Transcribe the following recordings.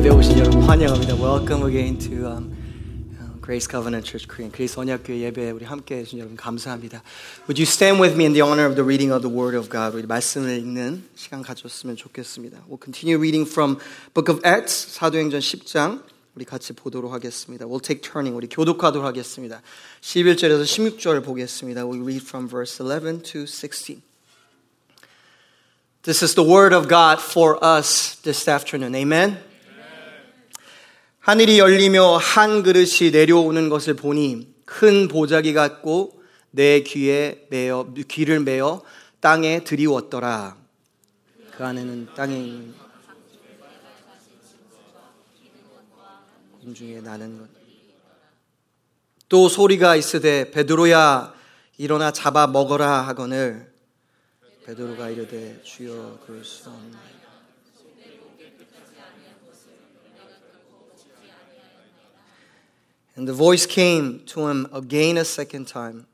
예배 오신 여러분 환영합니다. Welcome again to um, Grace Covenant Church Korean. 그리스 언약교회 예배 우리 함께 해주신 여러분 감사합니다. Would you stand with me in the honor of the reading of the Word of God? 우리 말씀을 읽는 시간 가졌으면 좋겠습니다. We'll continue reading from Book of Acts 사도행전 10장 우리 같이 보도록 하겠습니다. We'll take turning. 우리 교독하도록 하겠습니다. 11절에서 16절 보겠습니다. We read from verse 11 to 16. This is the word of God for us this afternoon. Amen. 하늘이 열리며 한 그릇이 내려오는 것을 보니 큰 보자기 같고 내 귀에 매어 귀를 매어 땅에 들이웠더라. 그 안에는 땅에 있는 공중에 나는 것. 또 소리가 있으되 베드로야 일어나 잡아 먹어라 하거늘 베드로가 이르되 주여 그럴 수 없나이 And the voice came to him again a second time.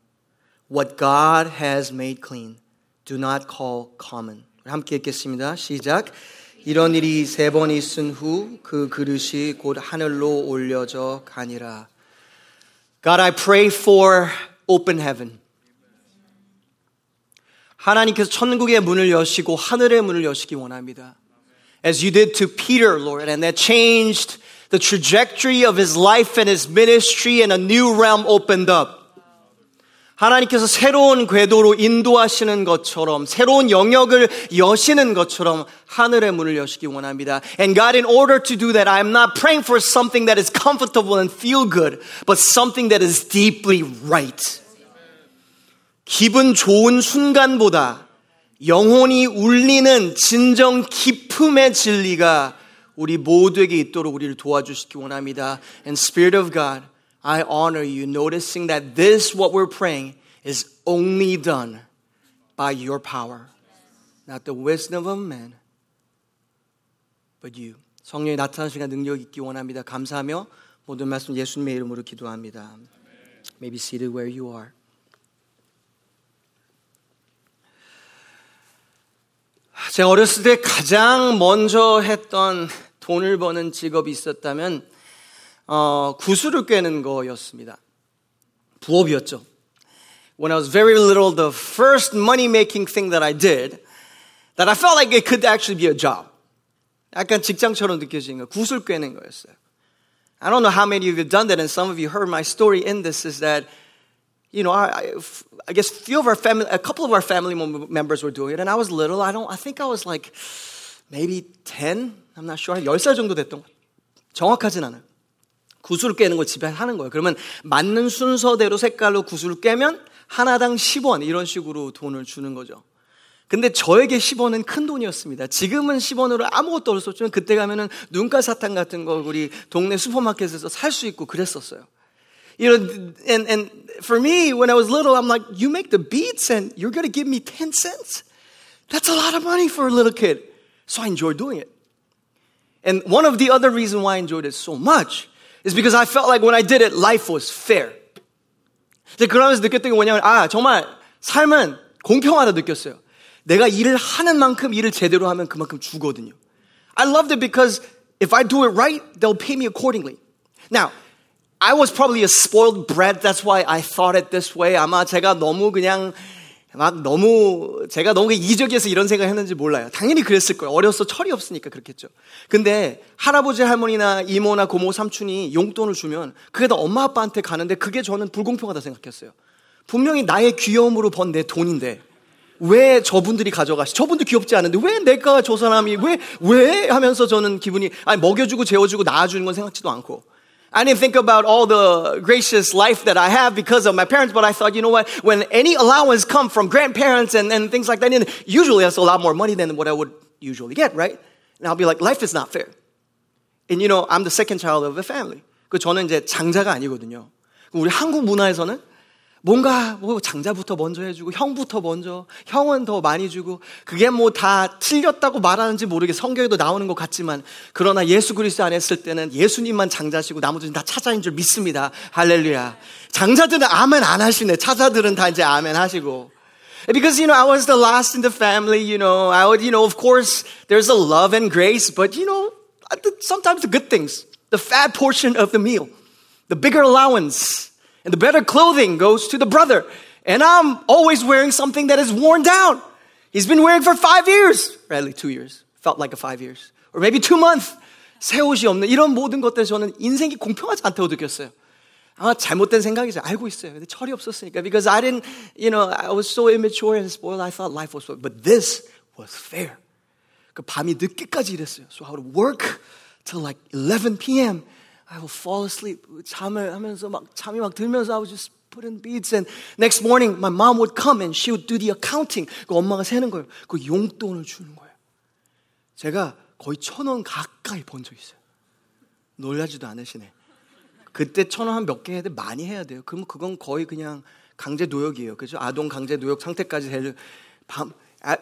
What God has made clean, do not call common. 함께 읽겠습니다. 시작. 이런 일이 세 번 있은 후 그 그릇이 곧 하늘로 올려져 가니라. God, I pray for open heaven. 하나님께서 천국의 문을 여시고 하늘의 문을 여시기 원합니다. As you did to Peter, Lord, and that changed the trajectory of his life and his ministry and a new realm opened up. 하나님께서 새로운 궤도로 인도하시는 것처럼 새로운 영역을 여시는 것처럼 하늘의 문을 여시기 원합니다. And God, in order to do that, I am not praying for something that is comfortable and feel good, but something that is deeply right. 기분 좋은 순간보다 영혼이 울리는 진정 기품의 진리가 우리 모두에게 있도록 우리를 도와주시기 원합니다. And Spirit of God, I honor you, noticing that this, what we're praying, is only done by your power. Not the wisdom of man, but you. 성령이 나타나시는 능력 있기 원합니다. 감사하며 모든 말씀 예수님의 이름으로 기도합니다. Maybe seated where you are. 제가 어렸을 때 가장 먼저 했던 돈을 버는 직업이 있었다면 어, 구슬을 꿰는 거였습니다. 부업이었죠. When I was very little, the first money-making thing that I did, that I felt like it could actually be a job. 약간 직장처럼 느껴지는 거, 구슬 꿰는 거였어요. I don't know how many of you have done that, and some of you heard my story in this is that, you know, I, I guess few of our family, a couple of our family members were doing it, and I was little. I don't, I think I was like maybe 10, I'm not sure. 한 10살 정도 됐던 것. 정확하진 않아요. 구슬을 깨는 거 집에 하는 거예요. 그러면 맞는 순서대로 색깔로 구슬을 깨면 하나당 10원 이런 식으로 돈을 주는 거죠. 근데 저에게 10원은 큰 돈이었습니다. 지금은 10원으로 아무것도 없었지만 그때 가면은 눈깔 사탕 같은 거 우리 동네 슈퍼마켓에서 살 수 있고 그랬었어요. You know, and, and for me, when I was little, I'm like, you make the beats and you're to give me 10 cents? That's a lot of money for a little kid. So I enjoyed doing it. And one of the other reasons why I enjoyed it so much is because I felt like when I did it, life was fair. 그러면서 느꼈던 게 뭐냐면, 아, 정말 삶은 공평하다 느꼈어요. 내가 일을 하는 만큼 일을 제대로 하면 그만큼 주거든요. I loved it because if I do it right, they'll pay me accordingly. Now, I was probably a spoiled brat. That's why I thought it this way. 아마 제가 너무 그냥 막 너무 제가 너무 이적이어서 이런 생각을 했는지 몰라요. 당연히 그랬을 거예요. 어려서 철이 없으니까 그렇겠죠. 근데 할아버지 할머니나 이모나 고모 삼촌이 용돈을 주면 그게 다 엄마 아빠한테 가는데 그게 저는 불공평하다 생각했어요. 분명히 나의 귀여움으로 번 내 돈인데 왜 저분들이 가져가시? 저분도 귀엽지 않은데 왜 내가 저 사람이 왜 왜 하면서 저는 기분이 아니 먹여주고 재워주고 낳아주는 건 생각지도 않고 I didn't think about all the gracious life that I have because of my parents, but I thought, you know what? When any allowance come from grandparents and, and things like that, and usually that's a lot more money than what I would usually get, right? And I'll be like, life is not fair. And you know, I'm the second child of a family. 그 저는 이제 장자가 아니거든요. 우리 한국 문화에서는 뭔가 뭐 장자부터 먼저 해주고 형부터 먼저 형은 더 많이 주고 그게 뭐 다 틀렸다고 말하는지 모르게 성경에도 나오는 것 같지만 그러나 예수 그리스도 안에 있을 때는 예수님만 장자시고 나머지는 다 차자인 줄 믿습니다. 할렐루야. 장자들은 아멘 안 하시네. 차자들은 다 이제 아멘 하시고. Because, you know, I was the last in the family, you know, I would, you know, of course, there's a love and grace, but, you know, sometimes the good things, the fat portion of the meal, the bigger allowance, and the better clothing goes to the brother. And I'm always wearing something that is worn down. He's been wearing for five years, Really, two years. Felt like a five years. Or maybe two months. 새 옷이 없는 이런 모든 것들 저는 인생이 공평하지 않다고 느꼈어요. 아마 잘못된 생각이죠. 알고 있어요. 근데 철이 없었으니까. Because I didn't, you know, I was so immature and spoiled. I thought life was fair. But this was fair. 그 밤이 늦게까지 일했어요. So I would work till like 11 p.m. I would fall asleep. 잠을 하면서 막 잠이 막 들면서 I would just put in beads and next morning my mom would come and she would do the accounting. 그 엄마가 세는 거예요. 그 용돈을 주는 거예요. 제가 거의 천 원 가까이 번 적 있어요. 놀라지도 않으시네. 그때 천 원 한 몇 개 해야 돼? 많이 해야 돼요. 그러면 그건 거의 그냥 강제 노역이에요. 그죠? 아동 강제 노역 상태까지 될 밤.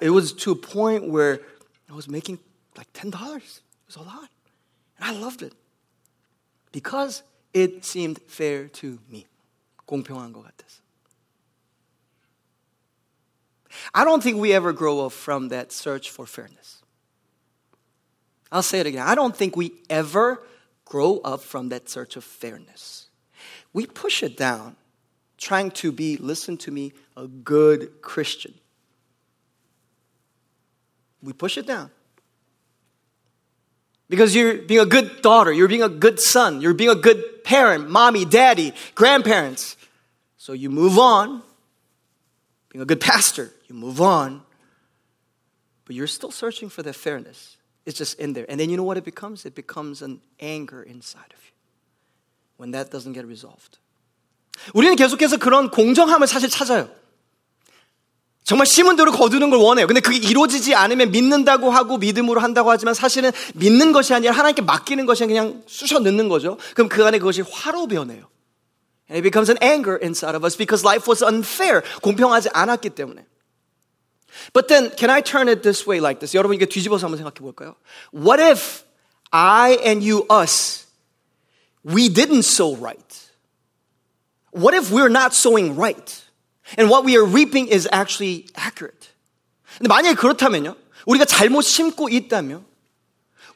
It was to a point where I was making like $10. It was a lot. And I loved it. Because it seemed fair to me. 공평한 것 같아서. I don't think we ever grow up from that search for fairness. I'll say it again. I don't think we ever grow up from that search of fairness. We push it down, trying to be, listen to me, a good Christian. We push it down. Because you're being a good daughter, you're being a good son, you're being a good parent, mommy, daddy, grandparents. So you move on. Being a good pastor, you move on. But you're still searching for that fairness. It's just in there. And then you know what it becomes? It becomes an anger inside of you when that doesn't get resolved. 우리는 계속해서 그런 공정함을 사실 찾아요. 정말 심은 대로 거두는 걸 원해요. 근데 그게 이루어지지 않으면 믿는다고 하고 믿음으로 한다고 하지만 사실은 믿는 것이 아니라 하나님께 맡기는 것이 그냥 쑤셔 넣는 거죠. 그럼 그 안에 그것이 화로 변해요. And it becomes an anger inside of us because life was unfair. 공평하지 않았기 때문에. But then, can I turn it this way like this? 여러분 이게 뒤집어서 한번 생각해 볼까요? What if I and you, us, we didn't sow right? What if we're not sowing right? And what we are reaping is actually accurate. 근데 만약에 그렇다면요. 우리가 잘못 심고 있다면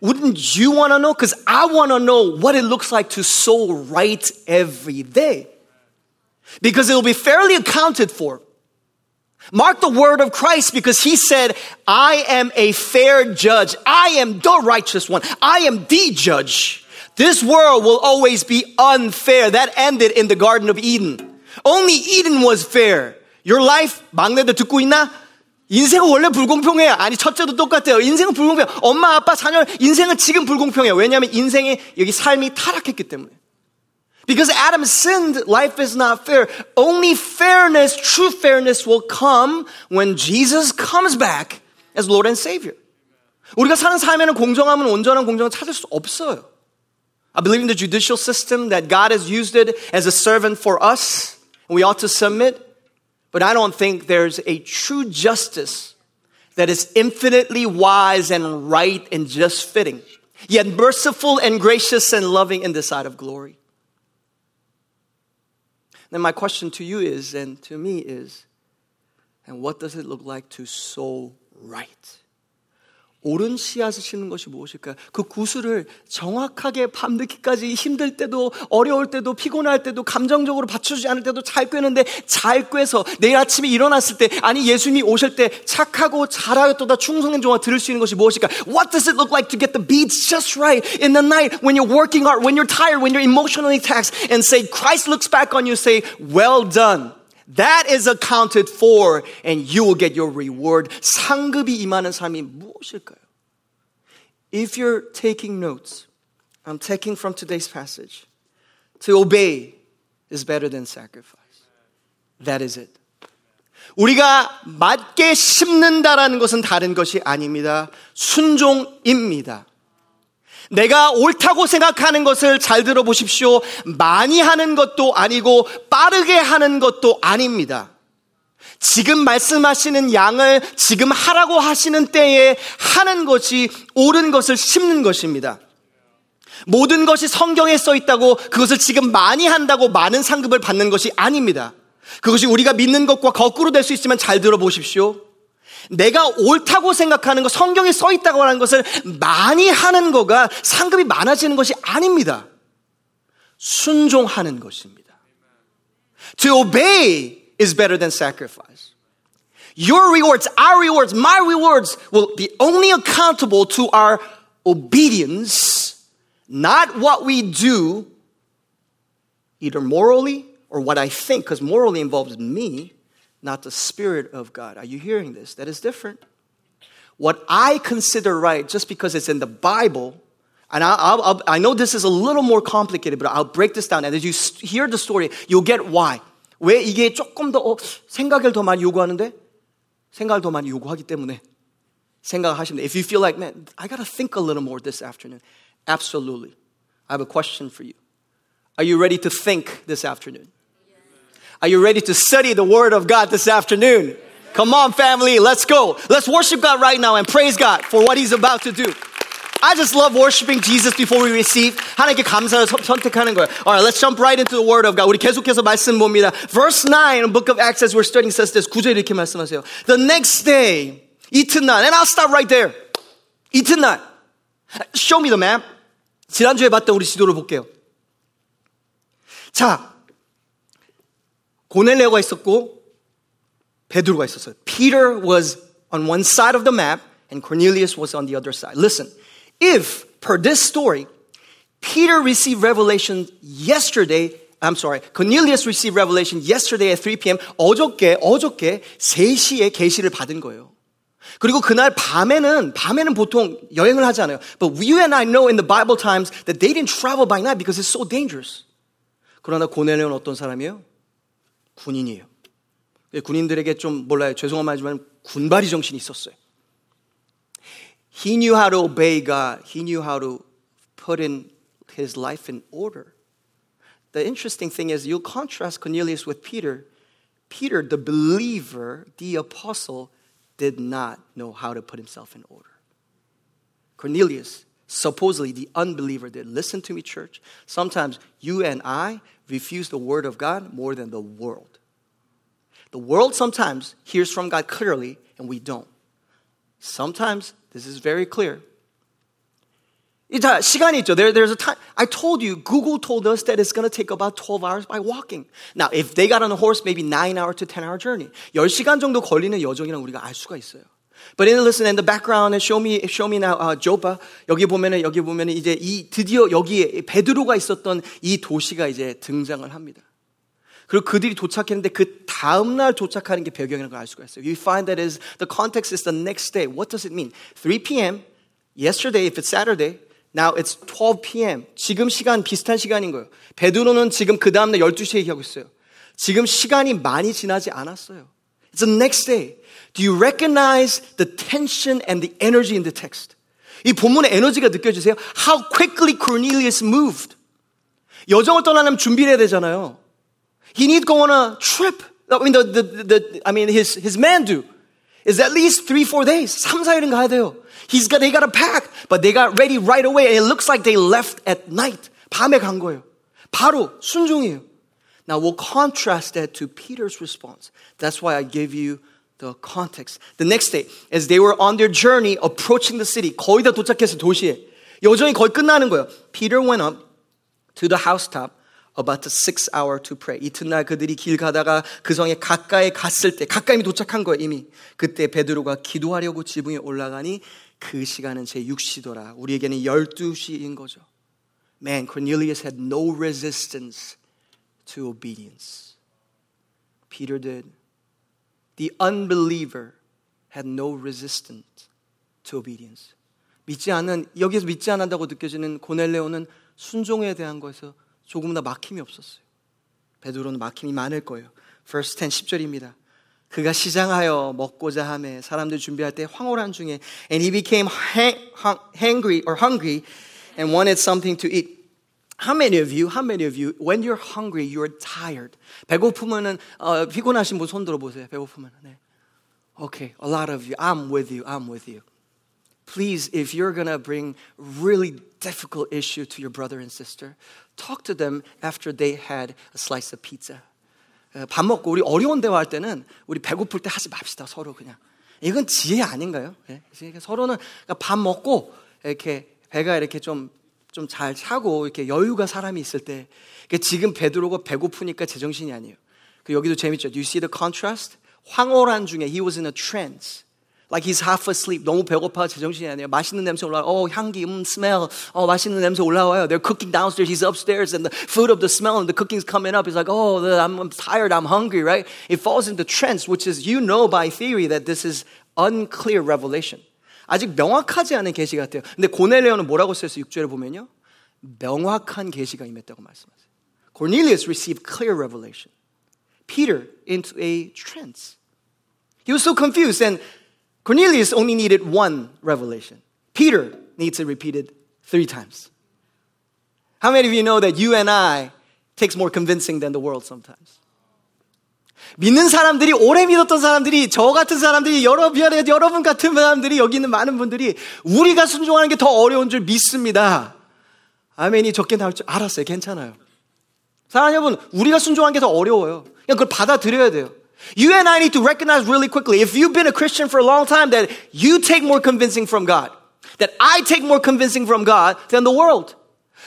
wouldn't you want to know? Because I want to know what it looks like to sow right every day. Because it will be fairly accounted for. Mark the word of Christ because he said, I am a fair judge. I am the righteous one. I am the judge. This world will always be unfair. That ended in the Garden of Eden. Only Eden was fair. Your life, 막내들 듣고 있나? 인생은 원래 불공평해요. 아니, 첫째도 똑같아요. 인생은 불공평해요. 엄마, 아빠, 자녀, 인생은 지금 불공평해요. 왜냐하면 인생이, 여기 삶이 타락했기 때문에. Because Adam sinned, life is not fair. Only fairness, true fairness will come when Jesus comes back as Lord and Savior. 우리가 사는 삶에는 공정함은 온전한 공정을 찾을 수 없어요. I believe in the judicial system that God has used it as a servant for us. We ought to submit. But I don't think there's a true justice that is infinitely wise and right and just fitting, yet merciful and gracious and loving in the sight of glory. Then my question to you is, and to me is, and what does it look like to sow right? 옳은 씨앗을 심는 것이 무엇일까요? 그 구슬을 정확하게 밤늦게까지 힘들 때도 어려울 때도 피곤할 때도 감정적으로 받쳐주지 않을 때도 잘 꿰는데 잘 꿰서 내일 아침에 일어났을 때 아니 예수님이 오실 때 착하고 잘하였도다 충성된 종아 들을 수 있는 것이 무엇일까? What does it look like to get the beats just right in the night when you're working hard, when you're tired, when you're emotionally taxed and say Christ looks back on you say well done. That is accounted for and you will get your reward. 상급이 임하는 삶이 무엇일까요? If you're taking notes, I'm taking from today's passage. To obey is better than sacrifice. That is it. 우리가 맞게 심는다라는 것은 다른 것이 아닙니다. 순종입니다. 내가 옳다고 생각하는 것을 잘 들어보십시오. 많이 하는 것도 아니고 빠르게 하는 것도 아닙니다. 지금 말씀하시는 양을 지금 하라고 하시는 때에 하는 것이 옳은 것을 심는 것입니다. 모든 것이 성경에 써 있다고 그것을 지금 많이 한다고 많은 상급을 받는 것이 아닙니다. 그것이 우리가 믿는 것과 거꾸로 될 수 있으면 잘 들어보십시오. 내가 옳다고 생각하는 것, 성경에 써 있다고 하는 것을 많이 하는 거가 상급이 많아지는 것이 아닙니다. 순종하는 것입니다. To obey is better than sacrifice. Your rewards, our rewards, my rewards will be only accountable to our obedience, not what we do, either morally or what I think, because morally involves me, not the Spirit of God. Are you hearing this? That is different. What I consider right, just because it's in the Bible, and I, I'll, i know this is a little more complicated, but I'll break this down. And as you hear the story, you'll get why. 왜 이게 조금 더 어, 생각을 더 많이 요구하는데? 생각을 더 많이 요구하기 때문에 생각하시면 If you feel like, man, I gotta think a little more this afternoon. Absolutely. I have a question for you. Are you ready to think this afternoon? Are you ready to study the Word of God this afternoon? Come on, family, let's go. Let's worship God right now and praise God for what He's about to do. I just love worshiping Jesus before we receive. 하나님께 감사를 선택하는 거예요. Alright, let's jump right into the Word of God. 우리 계속해서 말씀 봅니다. Verse 9 in the book of Acts as we're studying says this. 구절 이렇게 말씀하세요. The next day, 이튿날, and I'll stop right there. 이튿날. Show me the map. 지난주에 봤던 우리 지도를 볼게요. 자, 고넬레오가 있었고 베드로가 있었어요. Peter was on one side of the map and Cornelius was on the other side. Listen, if per this story, Peter received revelation yesterday, I'm sorry, Cornelius received revelation yesterday at 3 p.m. 어저께 어저께 3시에 계시를 받은 거예요. 그리고 그날 밤에는 밤에는 보통 여행을 하지 않아요. But you and I know in the Bible times that they didn't travel by night because it's so dangerous. 그러나 고넬레오는 어떤 사람이에요? 군인이에요. 군인들에게 좀 몰라요. 죄송한 말이지만 군발이 정신이 있었어요. He knew how to obey God. He knew how to put in his life in order. The interesting thing is, you'll contrast Cornelius with Peter. Peter, the believer, the apostle, did not know how to put himself in order. Cornelius, supposedly the unbeliever, did. Listen to me, church. Sometimes you and I refuse the word of God more than the world. The world sometimes hears from God clearly, and we don't. Sometimes this is very clear. 자, 시간이 있죠. There, there's a time. I told you, Google told us that it's going to take about 12 hours by walking. Now, if they got on a horse, maybe 9 hour to 10 hour journey. 10시간 정도 걸리는 여정이랑 우리가 알 수가 있어요. But in listen in the background show me show me now uh, Joppa 여기 보면은 여기 보면은 이제 이 드디어 여기에 베드로가 있었던 이 도시가 이제 등장을 합니다. 그리고 그들이 도착했는데 그 다음 날 도착하는 게 배경이라는 걸 알 수가 있어요. You find that is the context is the next day. What does it mean? 3 p.m. Yesterday, if it's Saturday, now it's 12 p.m. 지금 시간 비슷한 시간인 거예요. 베드로는 지금 그 다음 날 12시에 얘기하고 있어요. 지금 시간이 많이 지나지 않았어요. It's the next day. Do you recognize the tension and the energy in the text? 이 본문의 에너지가 느껴지세요? How quickly Cornelius moved. 여정을 떠나려면 준비를 해야 되잖아요. He need to go on a trip. I mean, the, the, the, I mean, his, his man do is at least three, four days. 3, 4일은 가야 돼요. He's got, they got to pack, but they got ready right away. And it looks like they left at night. 밤에 간 거예요. 바로 순종이에요. Now we'll contrast that to Peter's response. That's why I gave you the context. The next day, as they were on their journey approaching the city, 거의 다 도착했어 도시에. 여정이 거의 끝나는 거예요. Peter went up to the housetop about the six hour to pray. 이튿날 그들이 길 가다가 그 성에 가까이 갔을 때, 가까이 도착한 거예요, 이미. 그때 베드로가 기도하려고 지붕에 올라가니 그 시간은 제 6시더라. 우리에게는 12시인 거죠. Man, Cornelius had no resistance to obedience. Peter did. The unbeliever had no resistance to obedience. 믿지 않는, 여기서 믿지 않는다고 느껴지는 고넬레오는 순종에 대한 것에서 조금 더 막힘이 없었어요. 베드로는 막힘이 많을 거예요. verse 10 10절입니다. 그가 시장하여 먹고자 하매 사람들 준비할 때 황홀한 중에 and he became hangry or hungry and wanted something to eat. How many of you, how many of you, when you're hungry, you're tired? 배고프면은 어, 피곤하신 분 손 들어보세요. 배고프면. 네. Okay, a lot of you. I'm with you. I'm with you. please, if you're going to bring really difficult issue to your brother and sister, talk to them after they had a slice of pizza. 밥 먹고 우리 어려운 대화할 때는 우리 배고플 때 하지 맙시다 서로 그냥. 이건 지혜 아닌가요? 네? 서로는 그러니까 밥 먹고 이렇게 배가 이렇게 좀 좀 잘 차고 이렇게 여유가 사람이 있을 때 그러니까 지금 베드로가 배고프니까 제정신이 아니에요. 그 여기도 재밌죠. Do you see the contrast? 황홀한 중에 he was in a trance. Like he's half asleep. 너무 배고파 제정신이 아니에요. 맛있는 냄새 올라. 어 향기, 음 smell. 어 맛있는 냄새 올라와요. They're cooking downstairs. He's upstairs, and the food of the smell and the cooking's coming up. He's like, oh, I'm, I'm tired. I'm hungry. Right? It falls into trance, which is you know by theory that this is unclear revelation. 아직 명확하지 않은 계시 같아요. 근데 고넬레오는 뭐라고 써있어요? 6절에 보면요. 명확한 계시가 임했다고 말씀하세요. Cornelius received clear revelation. Peter into a trance. He was so confused and Cornelius only needed one revelation. Peter needs it repeated three times. How many of you know that you and I takes more convincing than the world sometimes? 믿는 사람들이 오래 믿었던 사람들이 저 같은 사람들이 여러 여러분 같은 사람들이 여기 있는 많은 분들이 우리가 순종하는 게 더 어려운 줄 믿습니다. 아멘이 적게 나올 줄 알았어요. 괜찮아요. 사랑하는 여러분, 우리가 순종하는 게 더 어려워요. 그냥 그걸 받아들여야 돼요. You and I need to recognize really quickly, if you've been a Christian for a long time, that you take more convincing from God. That I take more convincing from God than the world.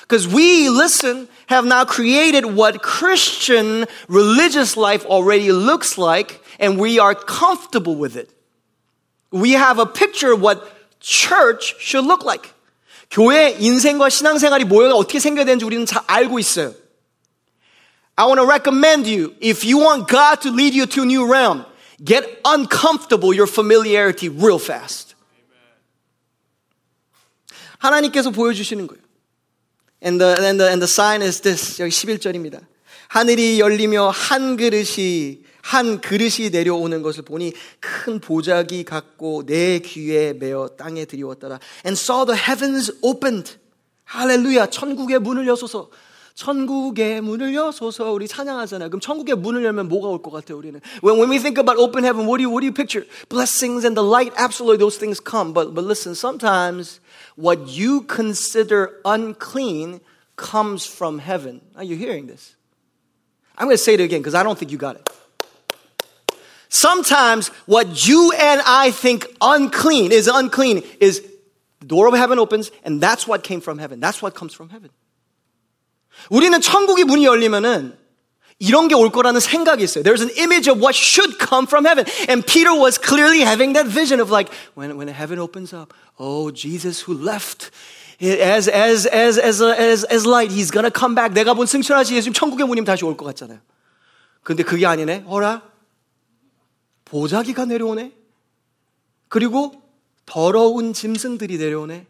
Because we, listen, have now created what Christian religious life already looks like, and we are comfortable with it. We have a picture of what church should look like. 교회 인생과 신앙생활이 모여가 어떻게 생겨야 되는지 우리는 잘 알고 있어요. I want to recommend you, if you want God to lead you to a new realm, get uncomfortable your familiarity real fast. 하나님께서 보여주시는 거예요. And the, and the, and the sign is this. 여기 11절입니다. 하늘이 열리며 한 그릇이 한 그릇이 내려오는 것을 보니 큰 보자기 같고 내 귀에 메어 땅에 들이웠더라. And saw the heavens opened. 할렐루야. 천국의 문을 여소서. 천국의 문을 여소서 우리 찬양하잖아요. 그럼 천국의 문을 열면 뭐가 올 것 같아요, 우리는? When, when we think about open heaven, what do you, what do you picture? Blessings and the light, absolutely those things come. But, but listen, sometimes what you consider unclean comes from heaven. Are you hearing this? I'm going to say it again because I don't think you got it. Sometimes what you and I think unclean is unclean is the door of heaven opens and that's what came from heaven. That's what comes from heaven. 우리는 천국의 문이 열리면은 이런 게 올 거라는 생각이 있어요. There's an image of what should come from heaven. And Peter was clearly having that vision of like, when, when heaven opens up, oh, Jesus who left as, as, as, as, as, as light, he's gonna come back. 내가 본 승천하신 예수님 천국의 문이 다시 올 것 같잖아요. 근데 그게 아니네. 어라? 보자기가 내려오네. 그리고 더러운 짐승들이 내려오네.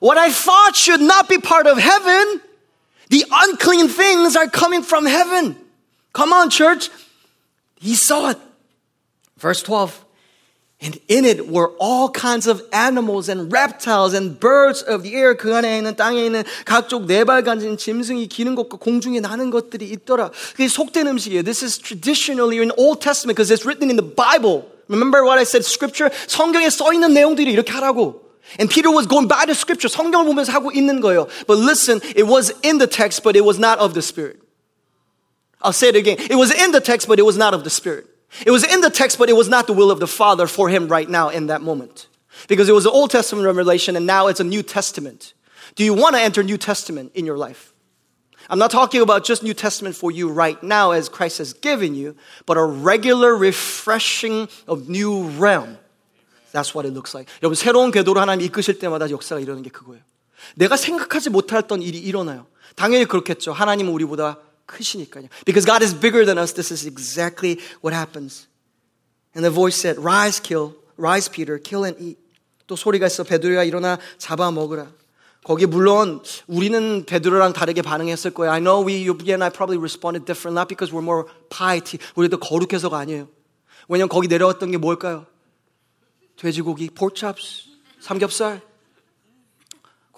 What I thought should not be part of heaven, the unclean things are coming from heaven. Come on, church. He saw it. Verse 12. And in it were all kinds of animals and reptiles and birds of the air. 그 안에 있는 땅에 있는 각종 네발 가진 짐승이 기는 것과 공중에 나는 것들이 있더라. 그게 속된 음식이에요. This is traditionally in Old Testament because it's written in the Bible. Remember what I said? Scripture 성경에 써 있는 내용들이 이렇게 하라고. And Peter was going by the scripture. 성경을 보면서 하고 있는 거예요. But listen, it was in the text, but it was not of the Spirit. I'll say it again. It was in the text, but it was not of the Spirit. It was in the text, but it was not the will of the Father for him right now in that moment. Because it was an Old Testament revelation and now it's a New Testament. Do you want to enter New Testament in your life? I'm not talking about just New Testament for you right now as Christ has given you, but a regular refreshing of new realm. That's what it looks like. 여러분, 새로운 궤도로 하나님 이끄실 때마다 역사가 이러는 게 그거예요. 내가 생각하지 못했던 일이 일어나요. 당연히 그렇겠죠. 하나님은 우리보다 크시니까요. Because God is bigger than us, this is exactly what happens. And the voice said, Rise, kill, rise, Peter, kill and eat. 또 소리가 있어, 베드로야 일어나 잡아 먹으라. 거기 물론 우리는 베드로랑 다르게 반응했을 거예요. I know we, you and I probably responded different, not because we're more piety. 우리도 거룩해서가 아니에요. 왜냐면 거기 내려왔던 게 뭘까요? 돼지고기, pork chops, 삼겹살,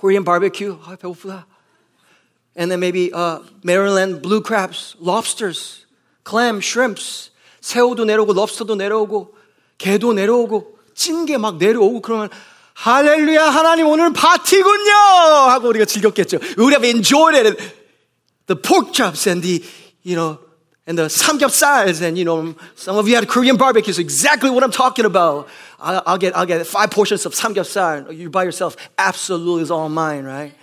Korean barbecue. 아, 배고프다. And then maybe uh, Maryland blue crabs, lobsters, clam, shrimps, 새우도 내려오고, 럽스터도 내려오고, 게도 내려오고, 찐게 막 내려오고, 그러면, 할렐루야, 하나님 오늘 파티군요! 하고 우리가 즐겼겠죠. We would have enjoyed it. The pork chops and the, you know, and the samgyeopsals, and you know, some of you had Korean barbecue, so exactly what I'm talking about. I'll, I'll get, I'll get five portions of samgyeopsal. You by yourself, absolutely is all mine, right?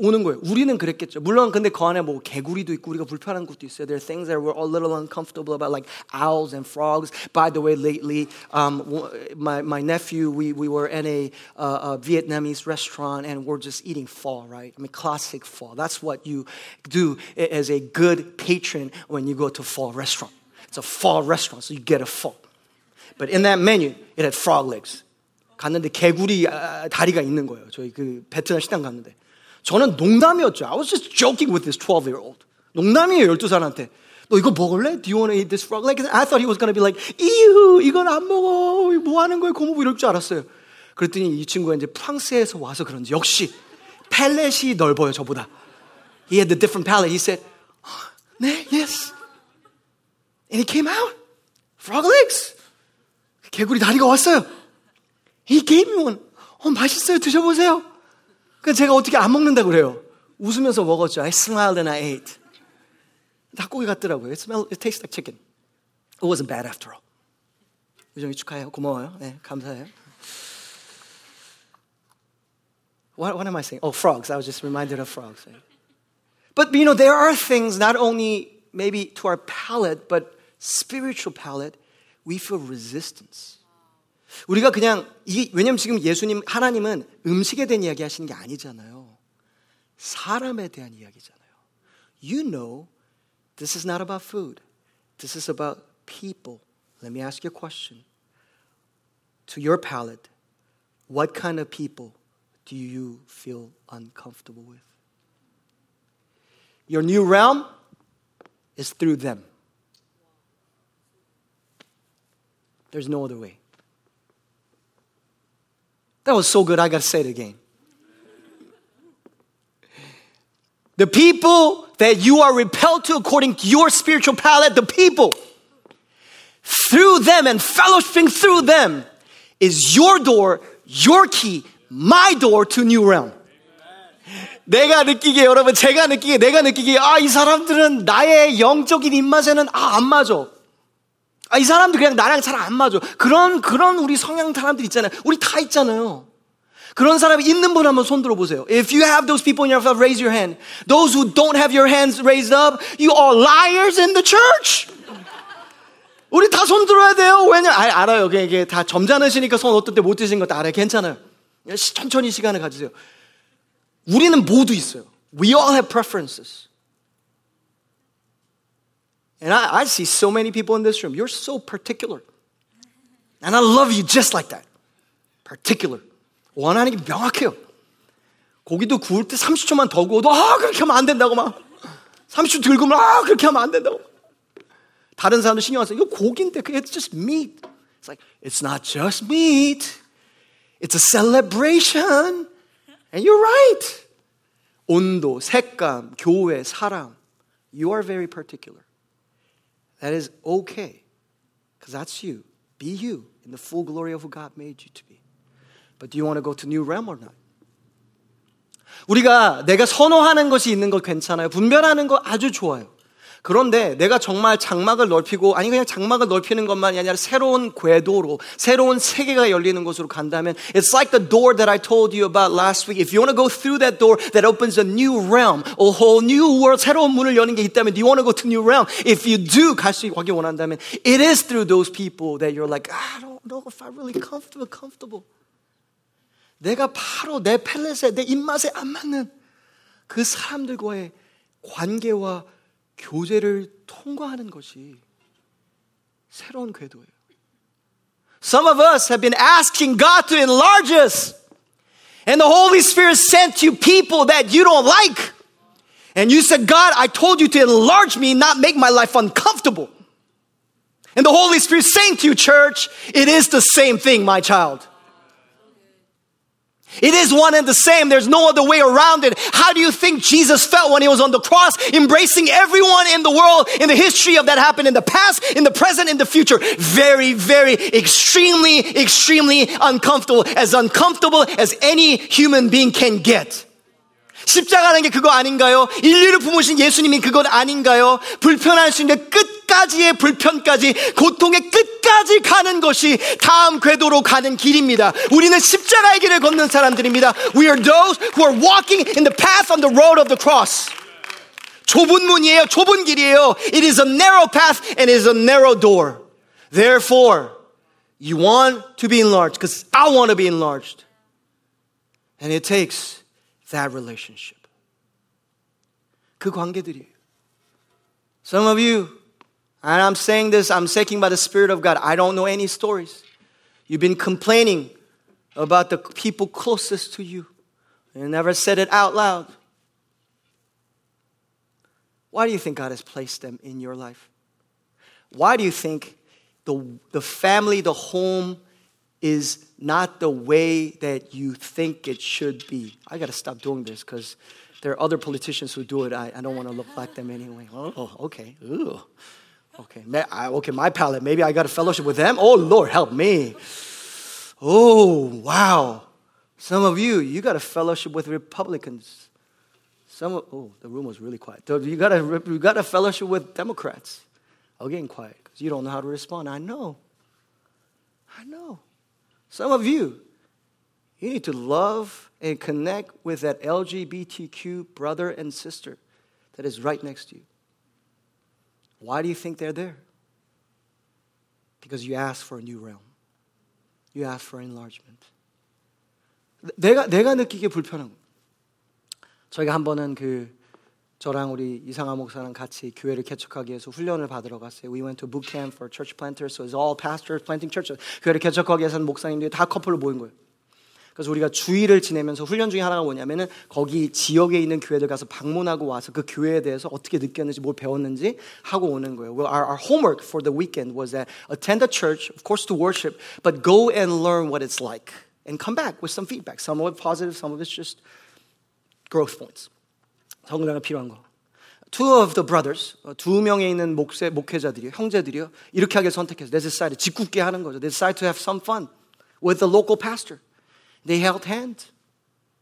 오는 거예요. 우리는 그랬겠죠. 물론 근데 그 안에 뭐 개구리도 있고 우리가 불편한 것도 있어요. There are things that we're a little uncomfortable about, like owls and frogs. By the way, lately, um, my, my nephew, we, we were in a, uh, a Vietnamese restaurant and we're just eating pho, right? I mean, classic pho. That's what you do as a good patron when you go to pho restaurant. It's a pho restaurant, so you get a pho. But in that menu, it had frog legs. 갔는데 개구리 다리가 있는 거예요. 저희 그 베트남 식당 갔는데. 저는 농담이었죠. I was just joking with this 12 year old. 농담이에요, 12살한테. 너 이거 먹을래? Do you want to eat this frog? Like, I thought he was going to be like, 이유, 이건 안 먹어. 뭐 하는 거예요? 고모부 이럴 줄 알았어요. 그랬더니 이 친구가 이제 프랑스에서 와서 그런지 역시 팔렛이 넓어요, 저보다. He had the different palate. He said, 네, yes. And he came out. Frog legs. 개구리 다리가 왔어요. He gave me one. 어, 맛있어요. 드셔보세요. 그 제가 어떻게 안 먹는다 그래요. 웃으면서 먹었죠. I smiled and I ate. 닭고기 같더라고요. It, smelled, it tastes like chicken. It wasn't bad after all. 유정이 축하해요. 고마워요. 네, 감사해요. What, what am I saying? Oh, frogs. I was just reminded of frogs. But you know, there are things not only maybe to our palate, but spiritual palate, we feel resistance. 우리가 그냥 이 왜냐면 지금 예수님 하나님은 음식에 대한 이야기 하시는 게 아니잖아요. 사람에 대한 이야기잖아요. You know this is not about food. This is about people. Let me ask you a question. To your palate, what kind of people do you feel uncomfortable with? Your new realm is through them. There's no other way. That was so good, I gotta say it again. The people that you are repelled to according to your spiritual palate, the people, through them and fellowshipping through them is your door, your key, my door to new realm. 내가 느끼기에 여러분 제가 느끼기에 내가 느끼기에 아 이 사람들은 나의 영적인 입맛에는 아 안 맞아. 아, 이 사람도 그냥 나랑 잘 안 맞아. 그런, 그런 우리 성향 사람들 있잖아요. 우리 다 있잖아요. 그런 사람이 있는 분 한번 손 들어보세요. If you have those people in your life, raise your hand. Those who don't have your hands raised up, you are liars in the church. 우리 다 손 들어야 돼요. 왜냐? 아, 알아요. 이게 다 점잖으시니까 손 어떨 때못 드신 것도 알아요. 괜찮아요. 천천히 시간을 가지세요. 우리는 모두 있어요. We all have preferences. And I, I see so many people in this room. You're so particular. And I love you just like that. Particular. 원하는 게 명확해요. 고기도 구울 때 30초만 더 구워도 아 그렇게 하면 안 된다고 막 30초 덜 구우면 아 그렇게 하면 안 된다고 다른 사람도 신경 안 써. 이거 고기인데 it's just meat. It's like it's not just meat. It's a celebration. And you're right. 온도, 색감, 교회, 사랑. You are very particular. That is okay. Because that's you. Be you in the full glory of who God made you to be. But do you want to go to new realm or not? 우리가 내가 선호하는 것이 있는 거 괜찮아요. 분별하는 거 아주 좋아요. 그런데 내가 정말 장막을 넓히고 아니 그냥 장막을 넓히는 것만이 아니라 새로운 궤도로 새로운 세계가 열리는 곳으로 간다면 it's like the door that I told you about last week. If you want to go through that door that opens a new realm, a whole new world, 새로운 문을 여는 게 있다면 do you want to go to new realm? If you do 갈수 가기 원한다면 it is through those people that you're like I don't know if I'm really comfortable, comfortable. 내가 바로 내 팰렛에 내 입맛에 안 맞는 그 사람들과의 관계와 교제를 통과하는 것이 새로운 궤도예요. Some of us have been asking God to enlarge us. And the Holy Spirit sent you people that you don't like. And you said, God, I told you to enlarge me, not make my life uncomfortable. And the Holy Spirit saying to you, church, it is the same thing, my child. It is one and the same. There's no other way around it. How do you think Jesus felt when he was on the cross, embracing everyone in the world, in the history of that happened in the past, in the present, in the future? Very, very, extremely, extremely uncomfortable. As uncomfortable as any human being can get. 십자가라는 게 그거 아닌가요? 인류를 품으신 예수님이 그건 아닌가요? 불편할 수 있는 끝까지의 불편까지 고통의 끝까지 가는 것이 다음 궤도로 가는 길입니다. 우리는 십자가의 길을 걷는 사람들입니다. We are those who are walking in the path on the road of the cross. 좁은 문이에요. 좁은 길이에요. It is a narrow path and it is a narrow door. Therefore, you want to be enlarged because I want to be enlarged. And it takes that relationship. 그 관계들이에요. Some of you, and I'm saying this, I'm saying by the Spirit of God, I don't know any stories. You've been complaining about the people closest to you. You never said it out loud. Why do you think God has placed them in your life? Why do you think the, the family, the home, is not the way that you think it should be. I got to stop doing this because there are other politicians who do it. I, I don't want to look like them anyway. Oh, okay. Ooh. Okay. I, Okay, my palate. Maybe I got a fellowship with them. Oh, Lord, help me. Oh, wow. Some of you, you got a fellowship with Republicans. Some of, oh, the room was really quiet. You got a, you got a fellowship with Democrats. I'm getting quiet because you don't know how to respond. I know. I know. Some of you, you need to love and connect with that LGBTQ brother and sister that is right next to you. Why do you think they're there? Because you asked for a new realm. You asked for enlargement. 내가 내가 느끼기에 불편한 거. 저희가 한 번은 그 저랑 우리 이상하 목사랑 같이 교회를 개척하기 위해서 훈련을 받으러 갔어요. We went to boot camp for church planters. So it's all pastors planting churches. 교회를 개척하기 위해서는 목사님들이 다 커플로 모인 거예요. 그래서 우리가 주의를 지내면서 훈련 중에 하나가 뭐냐면은 거기 지역에 있는 교회들 가서 방문하고 와서 그 교회에 대해서 어떻게 느꼈는지 뭘 배웠는지 하고 오는 거예요. Well, our, our homework for the weekend was that attend a church, of course to worship, but go and learn what it's like and come back with some feedback. Some of it positive, some of it's just growth points. 성장이 필요한 거. Two of the brothers, 두 명에 있는 목세, 목회자들이 형제들이요. 이렇게 하게 선택해서 they decided 짓궂게 하는 거죠. They decided to have some fun with the local pastor. They held hands.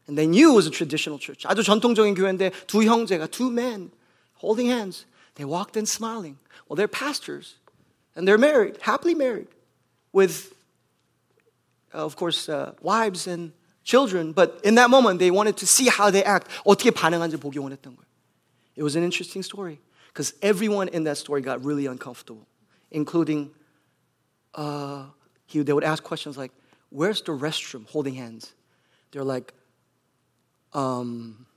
And they knew it was a traditional church. 아주 전통적인 교회인데 두 형제가, two men holding hands. They walked in smiling. Well, they're pastors. And they're married, happily married, with, uh, of course, uh, wives and children, but in that moment they wanted to see how they act. 어떻게 반응하는지 보기 원했던 거예요. It was an interesting story because everyone in that story got really uncomfortable, including uh, he, they would ask questions like, "Where's the restroom?" Holding hands. They're like, um,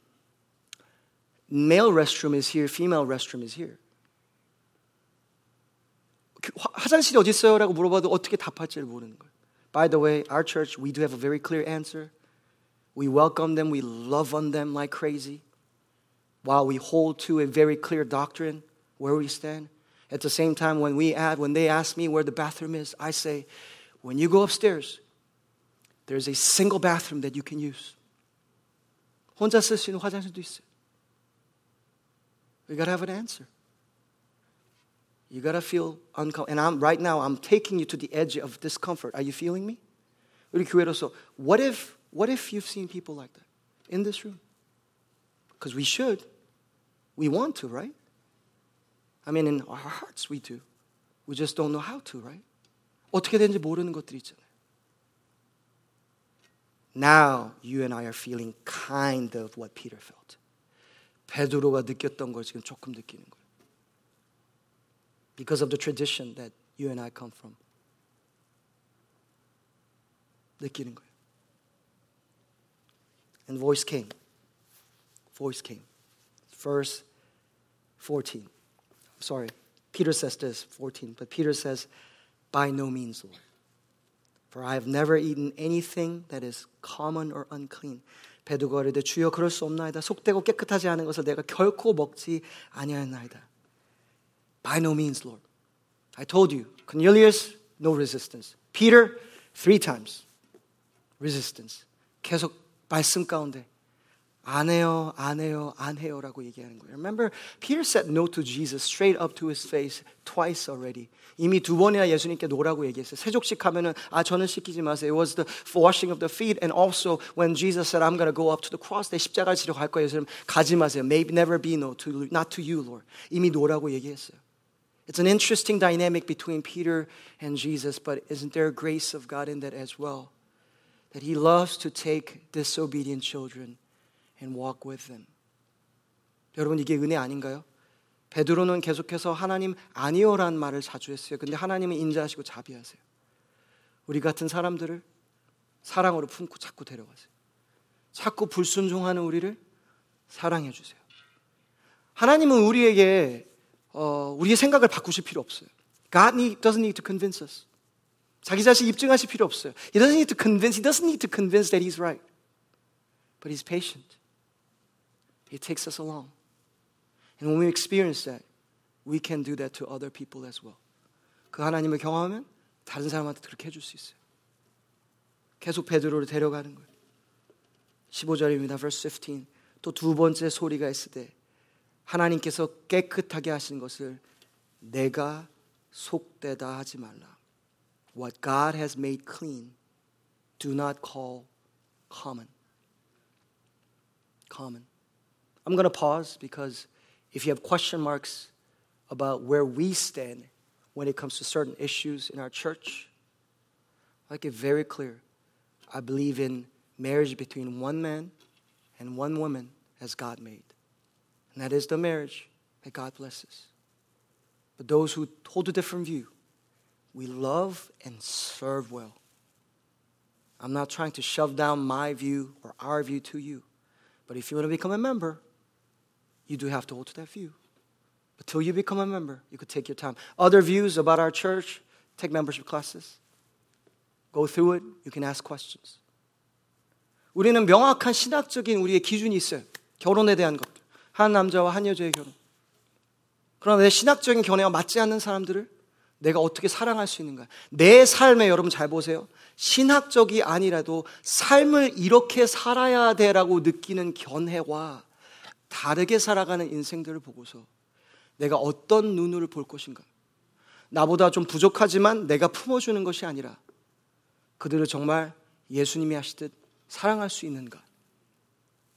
"Male restroom is here. Female restroom is here." 화장실이 어디 있어요라고 물어봐도 어떻게 답할지를 모르는 거예요. By the way, our church, we do have a very clear answer. We welcome them, we love on them like crazy, while we hold to a very clear doctrine where we stand. At the same time, when we add, when they ask me where the bathroom is, I say, when you go upstairs, there's a single bathroom that you can use. 혼자 쓸 수 있는 화장실도 있어요. We gotta have an answer. You gotta feel uncomfortable. And I'm right now I'm taking you to the edge of discomfort. Are you feeling me? 우리 교회로서 what if what if you've seen people like that in this room? Because we should. We want to, right? I mean in our hearts we do. We just don't know how to, right? 어떻게 되는지 모르는 것들이 있잖아요. Now you and I are feeling kind of what Peter felt. 베드로가 느꼈던 걸 지금 조금 느끼는 거예요. because of the tradition that you and I come from. 느끼는 거예요. And voice came. Voice came. Verse 14. I'm sorry. Peter says this, 14, but Peter says, By no means, Lord. For I have never eaten anything that is common or unclean. 베드로가 이르되 주여 그럴 수 없나이다. 속되고 깨끗하지 않은 것을 내가 결코 먹지 아니하였나이다. By no means, Lord. I told you, Cornelius, no resistance. Peter, three times resistance. 계속 말씀 가운데 안 해요, 안 해요, 안 해요라고 얘기하는 거예요. Remember, Peter said no to Jesus straight up to his face twice already. 이미 두 번이나 예수님께 노라고 얘기했어요. 세족식 하면은 아 저는 시키지 마세요. It was the washing of the feet and also when Jesus said I'm going to go up to the cross 내 십자가 지러 갈 거예요. 예수님 가지 마세요. Maybe never be no to not to you, Lord. 이미 노라고 얘기했어요. It's an interesting dynamic between Peter and Jesus, but isn't there grace of God in that as well? That he loves to take disobedient children and walk with them. 여러분 이게 은혜 아닌가요? 베드로는 계속해서 하나님 아니요라는 말을 자주 했어요. 근데 하나님은 인자하시고 자비하세요. 우리 같은 사람들을 사랑으로 품고 자꾸 데려가세요. 자꾸 불순종하는 우리를 사랑해 주세요. 하나님은 우리에게 어, 우리의 생각을 바꾸실 필요 없어요. God need, doesn't need to convince us. 자기 자신 입증하실 필요 없어요. He doesn't need to convince. He doesn't need to convince that he's right. But he's patient. He takes us along. And when we experience that, we can do that to other people as well. 그 하나님을 경험하면 다른 사람한테 그렇게 해줄 수 있어요. 계속 베드로를 데려가는 거예요. 15절입니다. verse 15. 또 두 번째 소리가 있을 때 하나님께서 깨끗하게 하신 것을 내가 속되다 하지 말라. What God has made clean, do not call common. Common. I'm going to pause because if you have question marks about where we stand when it comes to certain issues in our church, I make it very clear. I believe in marriage between one man and one woman as God made. And that is the marriage that God blesses. But those who hold a different view, we love and serve well. I'm not trying to shove down my view or our view to you. But if you want to become a member, you do have to hold to that view. Until you become a member, you could take your time. Other views about our church, take membership classes. Go through it. You can ask questions. 우리는 명확한 신학적인 우리의 기준이 있어요. 결혼에 대한 것. 한 남자와 한 여자의 결혼. 그러나 내 신학적인 견해와 맞지 않는 사람들을 내가 어떻게 사랑할 수 있는가? 내 삶에 여러분 잘 보세요. 신학적이 아니라도 삶을 이렇게 살아야 돼라고 느끼는 견해와 다르게 살아가는 인생들을 보고서 내가 어떤 눈으로 볼 것인가? 나보다 좀 부족하지만 내가 품어주는 것이 아니라 그들을 정말 예수님이 하시듯 사랑할 수 있는가?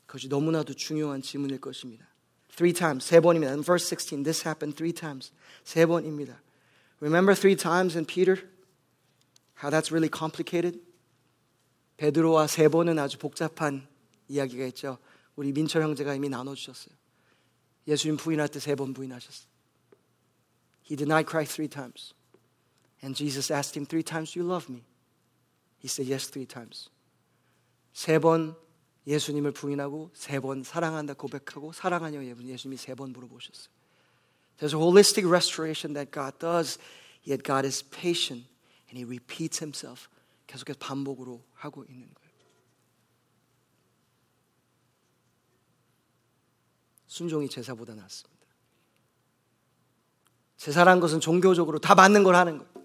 그것이 너무나도 중요한 질문일 것입니다. Three times, 세 번입니다. In verse 16, this happened three times. 세 번입니다. Remember three times in Peter? How that's really complicated? 베드로와 세 번은 아주 복잡한 이야기가 있죠. 우리 민철 형제가 이미 나눠주셨어요. 예수님 부인할 때 세 번 부인하셨어요. He denied Christ three times. And Jesus asked him three times, Do you love me? He said yes three times. 세 번 예수님을 부인하고 세 번 사랑한다 고백하고 사랑하냐 예수님이 세 번 물어보셨어요. There's a holistic restoration that God does, yet God is patient and He repeats Himself. 계속해서 반복으로 하고 있는 거예요. 순종이 제사보다 낫습니다. 제사란 것은 종교적으로 다 맞는 걸 하는 거예요.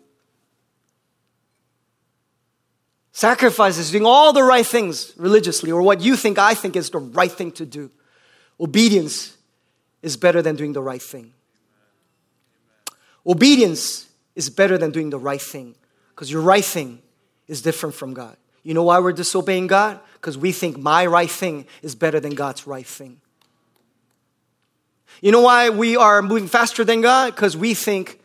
Sacrifice is doing all the right things religiously, or what you think I think is the right thing to do. Obedience is better than doing the right thing. Obedience is better than doing the right thing because your right thing is different from God. You know why we're disobeying God? Because we think my right thing is better than God's right thing. You know why we are moving faster than God? Because we think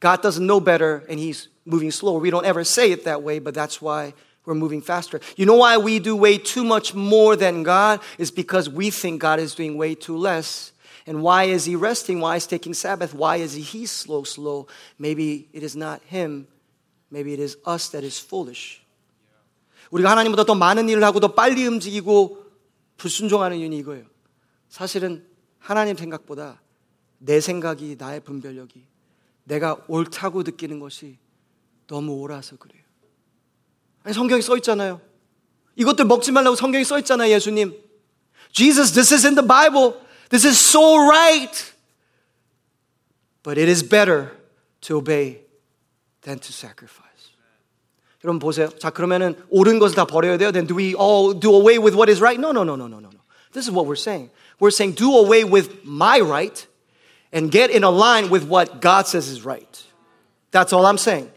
God doesn't know better and He's moving slower. We don't ever say it that way, but that's why we're moving faster. You know why we do way too much more than God? Is because we think God is doing way too less. And why is he resting? Why is he taking Sabbath? Why is he he's slow, slow? Maybe it is not him. Maybe it is us that is foolish. 우리가 하나님보다 더 많은 일을 하고 더 빨리 움직이고 불순종하는 이유는 이거예요. 사실은 하나님 생각보다 내 생각이 나의 분별력이 내가 옳다고 느끼는 것이 너무 옳아서 그래요. 아니, 성경에 써 있잖아요. 이것들 먹지 말라고 성경에 써 있잖아요, 예수님. Jesus, this is in the Bible. This is so right. But it is better to obey than to sacrifice. 여러분 보세요. 자, 그러면은 옳은 것을 다 버려야 돼요. Then do we all do away with what is right? No, no, no, no, no, no. This is what we're saying. We're saying do away with my right and get in a line with what God says is right. That's all I'm saying.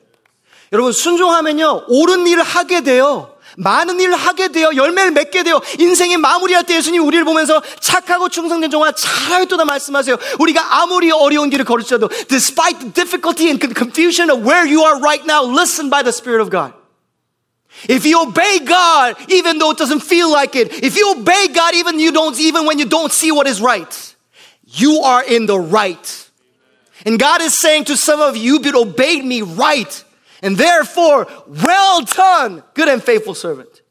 여러분, 순종하면요, 옳은 일을 하게 돼요. 많은 일을 하게 되어 열매를 맺게 되어 인생의 마무리할 때 예수님 우리를 보면서 착하고 충성된 종아 잘하였도다 말씀하세요. 우리가 아무리 어려운 길을 걸을지라도 despite the difficulty and confusion of where you are right now, listen by the Spirit of God. If you obey God, even though it doesn't feel like it, if you obey God, even you don't, even when you don't see what is right, you are in the right. And God is saying to some of you, you've obeyed me right. And therefore, well done, good and faithful servant.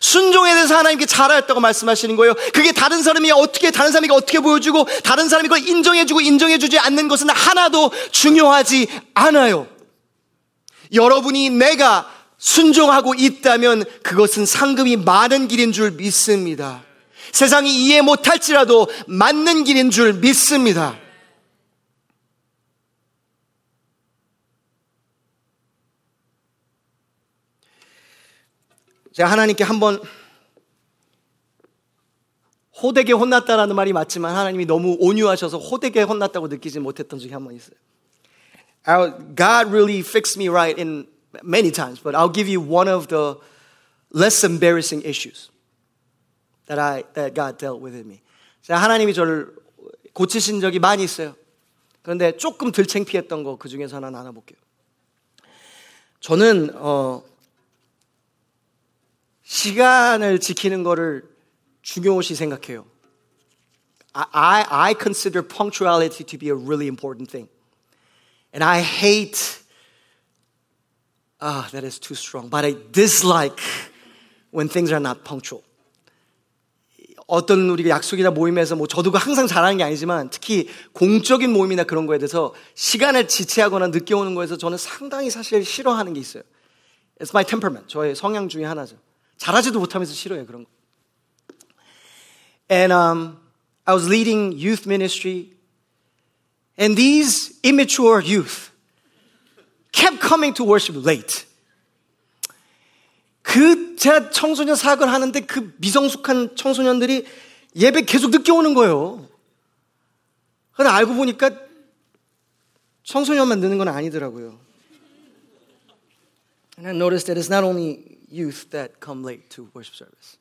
순종에 대해서 하나님께 잘하였다고 말씀하시는 거예요. 그게 다른 사람이 어떻게, 다른 사람이 어떻게 보여주고, 다른 사람이 그걸 인정해주고 인정해주지 않는 것은 하나도 중요하지 않아요. 여러분이 내가 순종하고 있다면 그것은 상급이 많은 길인 줄 믿습니다. 세상이 이해 못할지라도 맞는 길인 줄 믿습니다. 제가 하나님께 한번 호되게 혼났다라는 말이 맞지만 하나님이 너무 온유하셔서 호되게 혼났다고 느끼지 못했던 적이 한 번 있어요. God really fixed me right in many times, but I'll give you one of the less embarrassing issues that I that God dealt with in me. 자, 하나님이 저를 고치신 적이 많이 있어요. 그런데 조금 덜 창피했던 거 그 중에서 하나 나눠볼게요. 저는 어, 시간을 지키는 거를 중요시 생각해요. I, I consider punctuality to be a really important thing. And I hate, ah, that is too strong, but I dislike when things are not punctual. 어떤 우리가 약속이나 모임에서 뭐 저도 항상 잘하는 게 아니지만 특히 공적인 모임이나 그런 거에 대해서 시간을 지체하거나 늦게 오는 거에서 저는 상당히 사실 싫어하는 게 있어요. It's my temperament. 저의 성향 중에 하나죠. 잘하지도 못하면서 싫어요, 그런 거. And um, I was leading youth ministry, and these immature youth kept coming to worship late. 그 제가 청소년 사역을 하는데 그 미성숙한 청소년들이 예배 계속 늦게 오는 거예요. 근데 알고 보니까 청소년만 늦는 건 아니더라고요. And I noticed that it's not only youth that come late to worship service.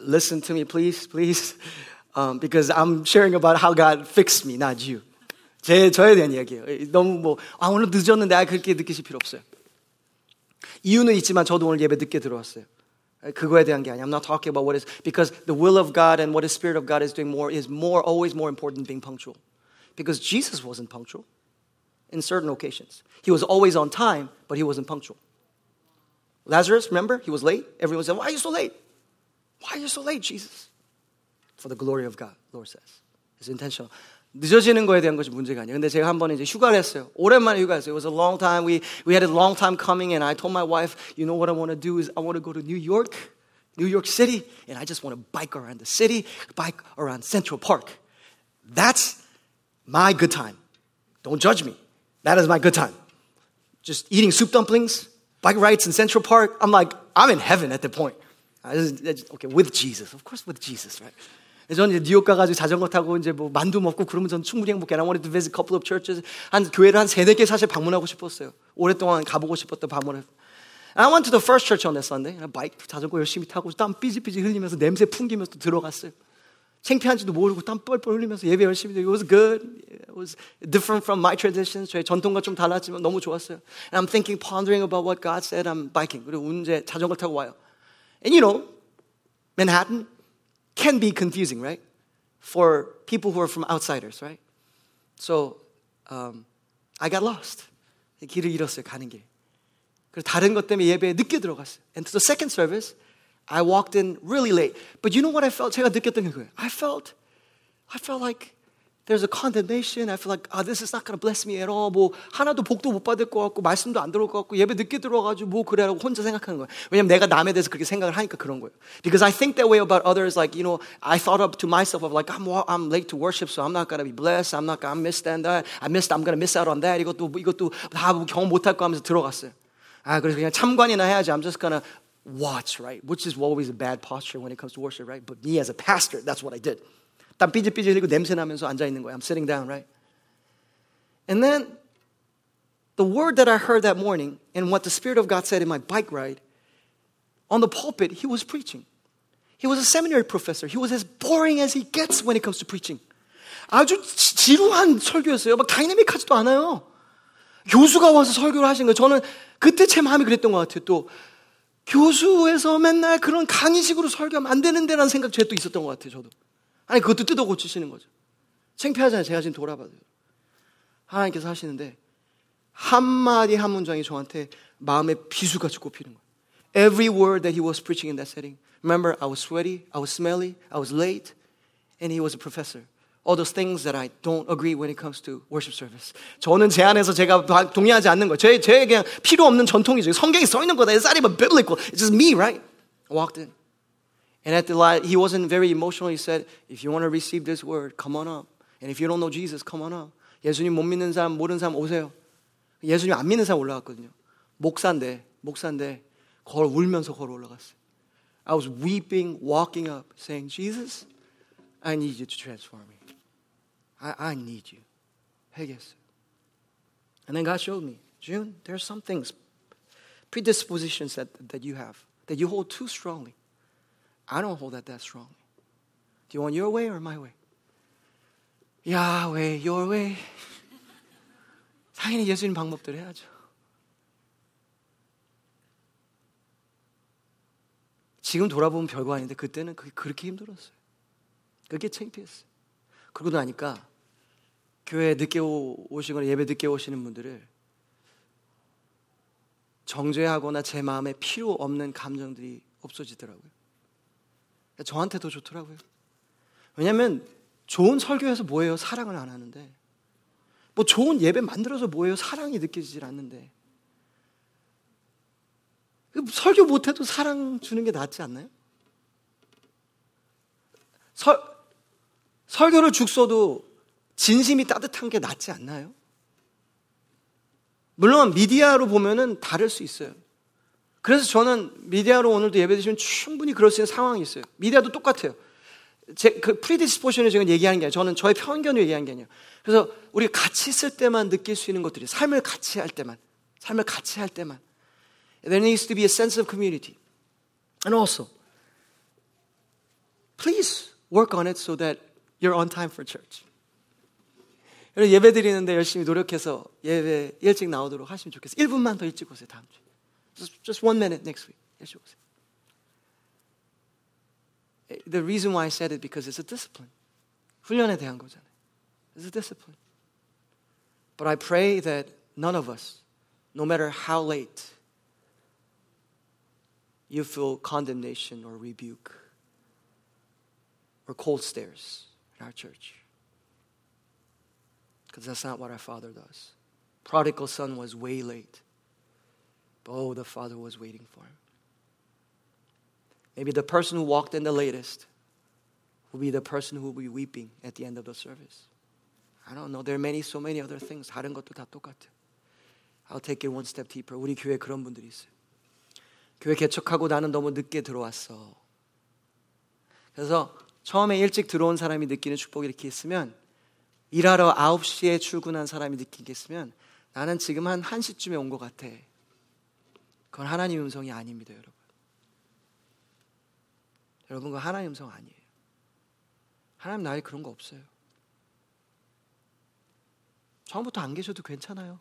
Listen to me, please, please, um, because I'm sharing about how God fixed me, not you. 제 저에 대한 이야기예요. 너무 뭐 아, 오늘 늦었는데 아, 그렇게 느끼실 필요 없어요. 이유는 있지만 저도 오늘 예배 늦게 들어왔어요. 그거에 대한 게 아니야. I'm not talking about what is because the will of God and what the Spirit of God is doing more is more always more important than being punctual. Because Jesus wasn't punctual in certain occasions. He was always on time, but he wasn't punctual. Lazarus, remember? He was late. Everyone said, Why are you so late? Why are you so late, Jesus? For the glory of God, Lord says. It's intentional. 늦어지는 거에 대한 것이 문제가 아니에요. 근데 제가 한 번에 이제 휴가를 했어요. 오랜만에 휴가했어요. It was a long time. We, we had a long time coming and I told my wife, you know what I want to do is I want to go to New York, New York City, and I just want to bike around the city, bike around Central Park. That's my good time. Don't judge me. That is my good time. Just eating soup dumplings, bike rides in Central Park. I'm like, I'm in heaven at that point. I just, okay, with Jesus. Of course, with Jesus, right? 저는 뉴욕 가가지고 자전거 타고 이제 뭐 만두 먹고 그러면 저는 충분히 행복해. I wanted to visit a couple of churches. 한 교회를 한 세네 개 사실 방문하고 싶었어요. 오랫동안 가보고 싶었던 방문을. I went to the first church on that Sunday. 바이크 자전거 열심히 타고 땀 삐지삐지 흘리면서 냄새 풍기면서 들어갔어요. 창피한지도 모르고 땀 뻘뻘 흘리면서 예배 열심히 되고 It was good. It was different from my traditions. 저희 전통과 좀 달랐지만 너무 좋았어요. And I'm thinking, pondering about what God said. I'm biking. 그리고 운제 자전거 타고 와요. And you know, Manhattan can be confusing, right? For people who are from outsiders, right? So um, I got lost. 길을 잃었어요, 가는 길. 그리고 다른 것 때문에 예배에 늦게 들어갔어요. And to the second service, I walked in really late. But you know what I felt? 제가 느꼈던 게 그거예요. I felt, I felt like there's a condemnation. I feel like, ah, this is not going to bless me at all. 뭐, 하나도 복도 못 받을 것 같고, 말씀도 안 들어올 것 같고, 예배 늦게 들어와가지고, 뭐, 그래라고 혼자 생각하는 거예요. 왜냐면 내가 남에 대해서 그렇게 생각을 하니까 그런 거예요. Because I think that way about others, like, you know, I thought up to myself of like, I'm, I'm late to worship, so I'm not going to be blessed. I'm not going to miss that. I missed, I'm going to miss out on that. 이것도, 이것도 다 경험 못할 거 하면서 들어갔어요. 아, 그래서 그냥 참관이나 해야지. I'm just going to watch, right? Which is always a bad posture when it comes to worship, right? But me as a pastor, that's what I did. 땀 삐질삐질 흘리고 냄새 나면서 앉아 있는 거예요. I'm sitting down, right? And then the word that I heard that morning and what the Spirit of God said in my bike ride, on the pulpit, he was preaching. He was a seminary professor. He was as boring as he gets when it comes to preaching. 아주 지루한 설교였어요. 막 다이내믹하지도 않아요. 교수가 와서 설교를 하신 거예요. 저는 그때 제 마음이 그랬던 것 같아요. 또 교수에서 맨날 그런 강의식으로 설교하면 안 되는데라는 생각 제가 또 있었던 것 같아요. 저도. 아니 그것도 뜯어 고치시는 거죠. 창피하잖아요. 제가 지금 돌아봐도. 하나님께서 하시는데 한마디 한 문장이 저한테 마음에 비수같이 꼽히는 거예요. Every word that he was preaching in that setting. Remember, I was sweaty, I was smelly, I was late, and he was a professor. All those things that I don't agree when it comes to worship service. 저는 제 안에서 제가 동의하지 않는 거. 제, 제 그냥 필요 없는 전통이죠. 성경에 써 있는 거다. It's not even biblical. It's just me, right? I walked in. And at the light, he wasn't very emotional. He said, if you want to receive this word, come on up. And if you don't know Jesus, come on up. 예수님 못 믿는 사람, 모르는 사람 오세요. 예수님 안 믿는 사람 올라갔거든요. 목사인데, 목사인데, 걸 울면서 걸어 올라갔어요. I was weeping, walking up, saying, Jesus, I need you to transform me. I, I need you. 회개했어요. And then God showed me, June, there are some things, predispositions that, that you have, that you hold too strongly. I don't hold that that strongly. Do you want your way or my way? Yahweh, your way. 당연히 예수님 방법대로 해야죠. 지금 돌아보면 별거 아닌데 그때는 그게 그렇게 힘들었어요. 그게 창피했어요. 그러고 나니까 교회 늦게 오시거나 예배 늦게 오시는 분들을 정죄하거나 제 마음에 필요 없는 감정들이 없어지더라고요. 저한테 더 좋더라고요. 왜냐하면 좋은 설교에서 뭐예요? 사랑을 안 하는데. 뭐 좋은 예배 만들어서 뭐예요? 사랑이 느껴지질 않는데. 그 설교 못해도 사랑 주는 게 낫지 않나요? 설, 설교를 죽 써도 진심이 따뜻한 게 낫지 않나요? 물론 미디어로 보면은 다를 수 있어요. 그래서 저는 미디어로 오늘도 예배 드시면 충분히 그럴 수 있는 상황이 있어요. 미디어도 똑같아요. 제 그 프리디스포션을 지금 얘기하는 게 아니라 저는 저의 편견을 얘기하는 게 아니에요. 그래서 우리 같이 있을 때만 느낄 수 있는 것들이 삶을 같이 할 때만, 삶을 같이 할 때만. There needs to be a sense of community. And also, please work on it so that you're on time for church. 여러분 예배 드리는데 열심히 노력해서 예배 일찍 나오도록 하시면 좋겠어요. 1분만 더 일찍 오세요, 다음 주에. Just, just one minute next week. 일찍 오세요. The reason why I said it because it's a discipline. 훈련에 대한 거잖아요. It's a discipline. But I pray that none of us, no matter how late, you feel condemnation or rebuke or cold stares in our church. Because that's not what our Father does. Prodigal son was way late. But oh, the Father was waiting for him. Maybe the person who walked in the latest will be the person who will be weeping at the end of the service. I don't know. There are many, so many other things. 다른 것도 다 똑같아. I'll take it one step deeper. 우리 교회 그런 분들이 있어요. 교회 개척하고 나는 너무 늦게 들어왔어. 그래서 처음에 일찍 들어온 사람이 느끼는 축복이 이렇게 있으면 일하러 9시에 출근한 사람이 느끼겠으면 나는 지금 한 1시쯤에 온 것 같아. 그건 하나님 음성이 아닙니다, 여러분. 여러분, 그거 하나님 음성 아니에요. 하나님 나에 그런 거 없어요. 처음부터 안 계셔도 괜찮아요.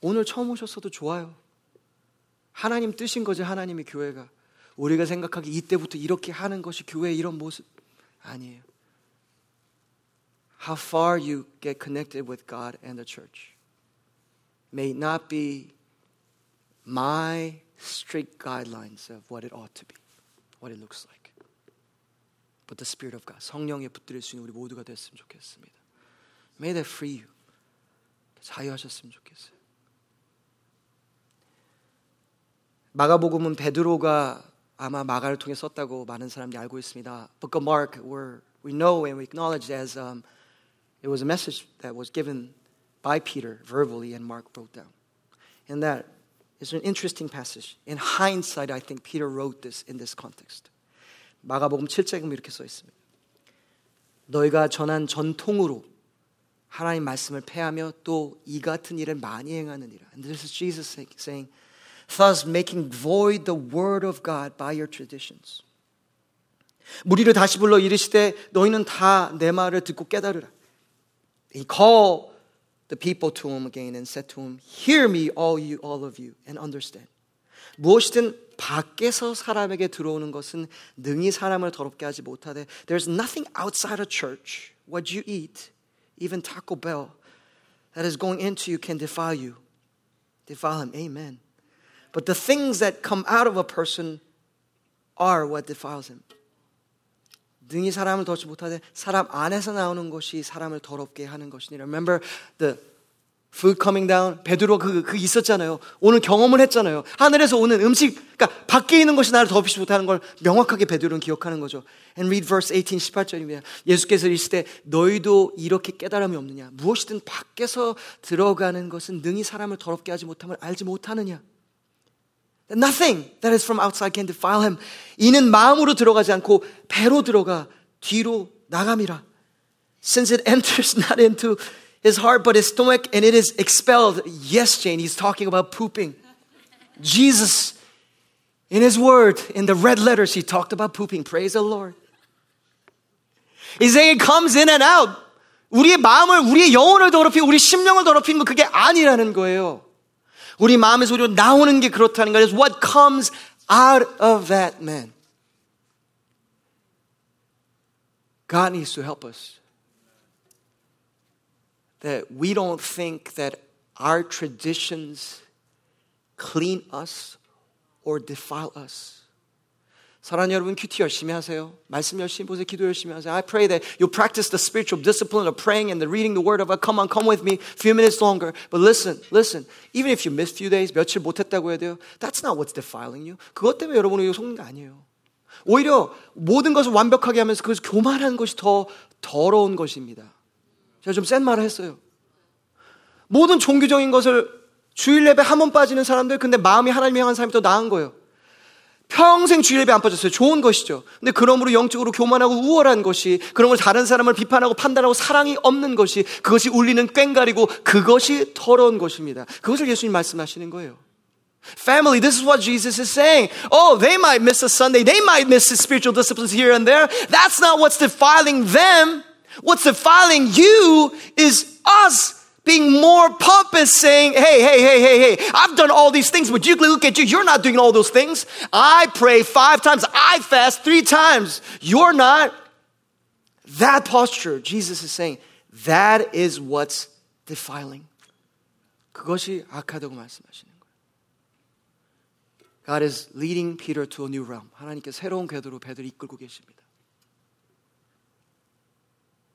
오늘 처음 오셨어도 좋아요. 하나님 뜻인 거지, 하나님의 교회가. 우리가 생각하기 이때부터 이렇게 하는 것이 교회의 이런 모습 아니에요. How far you get connected with God and the church may not be my strict guidelines of what it ought to be, what it looks like. But the Spirit of God, 성령에 붙들릴 수 있는 우리 모두가 됐으면 좋겠습니다. May that free you. 자유하셨으면 좋겠어요. 마가복음은 베드로가 아마 마가를 통해 썼다고 많은 사람들이 알고 있습니다. Book of Mark, where we know and we acknowledge as um, it was a message that was given by Peter verbally and Mark wrote down. And that is an interesting passage. In hindsight, I think Peter wrote this in this context. 마가복음 7장에 이렇게 써 있습니다. 너희가 전한 전통으로 하나님 말씀을 폐하며 또 이 같은 일을 많이 행하느니라. And this is Jesus saying, thus making void the word of God by your traditions. 무리를 다시 불러 이르시되 너희는 다 내 말을 듣고 깨달으라. He called the people to him again and said to him, Hear me, all you, all of you, and understand. 무엇이든 밖에서 사람에게 들어오는 것은 능히 사람을 더럽게 하지 못하되 There's nothing outside a church, what you eat, even Taco Bell, that is going into you can defile you. Defile him, amen. But the things that come out of a person are what defiles him. 능히 사람을 더럽지 못하되 사람 안에서 나오는 것이 사람을 더럽게 하는 것이니라. Remember the food coming down. 베드로 그, 그 있었잖아요. 오늘 경험을 했잖아요. 하늘에서 오는 음식, 그러니까 밖에 있는 것이 나를 더럽히지 못하는 걸 명확하게 베드로는 기억하는 거죠. And read verse 18, 18절입니다. 예수께서 이르시되 너희도 이렇게 깨달음이 없느냐? 무엇이든 밖에서 들어가는 것은 능히 사람을 더럽게 하지 못함을 알지 못하느냐? Nothing that is from outside can defile him. 이는 마음으로 들어가지 않고 배로 들어가 뒤로 나감이라. Since it enters not into his heart but his stomach and it is expelled. Yes, Jane, he's talking about pooping. Jesus, in his word, in the red letters, he talked about pooping. Praise the Lord. He's saying it comes in and out. 우리의 마음을, 우리의 영혼을 더럽히고 우리 심령을 더럽히는 거 그게 아니라는 거예요. 우리 마음의 소리로 나오는 게 그렇다는 거예요. What comes out of that man. God needs to help us. That we don't think that our traditions clean us or defile us. 사랑하는 여러분 큐티 열심히 하세요. 말씀 열심히 보세요. 기도 열심히 하세요. I pray that you practice the spiritual discipline of praying and the reading the word of God. Come on, come with me. Few minutes longer. But listen, listen. Even if you miss few days, 며칠 못 했다고 해야 돼요. That's not what's defiling you. 그것 때문에 여러분을 속는 게 아니에요. 오히려 모든 것을 완벽하게 하면서 그것을 교만한 것이 더 더러운 것입니다. 제가 좀 센 말을 했어요. 모든 종교적인 것을 주일 예배 한 번 빠지는 사람들, 근데 마음이 하나님 향한 사람이 더 나은 거예요. 평생 주일 예배 안 빠졌어요. 좋은 것이죠. 근데 그러므로 영적으로 교만하고 우월한 것이, 걸 다른 사람을 비판하고 판단하고 사랑이 없는 것이, 그것이 울리는 꽹가리고 그것이 더러운 것입니다. 그것을 예수님 말씀하시는 거예요. Family, this is what Jesus is saying. Oh, they might miss a Sunday. They might miss the spiritual disciplines here and there. That's not what's defiling them. What's defiling you is us being more pompous, saying, Hey, hey, hey, hey, hey, I've done all these things, but you look at you, you're not doing all those things. I pray five times, I fast three times. You're not. That posture, Jesus is saying, that is what's defiling. 그것이 악하다고 말씀하시는 거예요. God is leading Peter to a new realm. 하나님께 새로운 궤도로 배들을 이끌고 계십니다.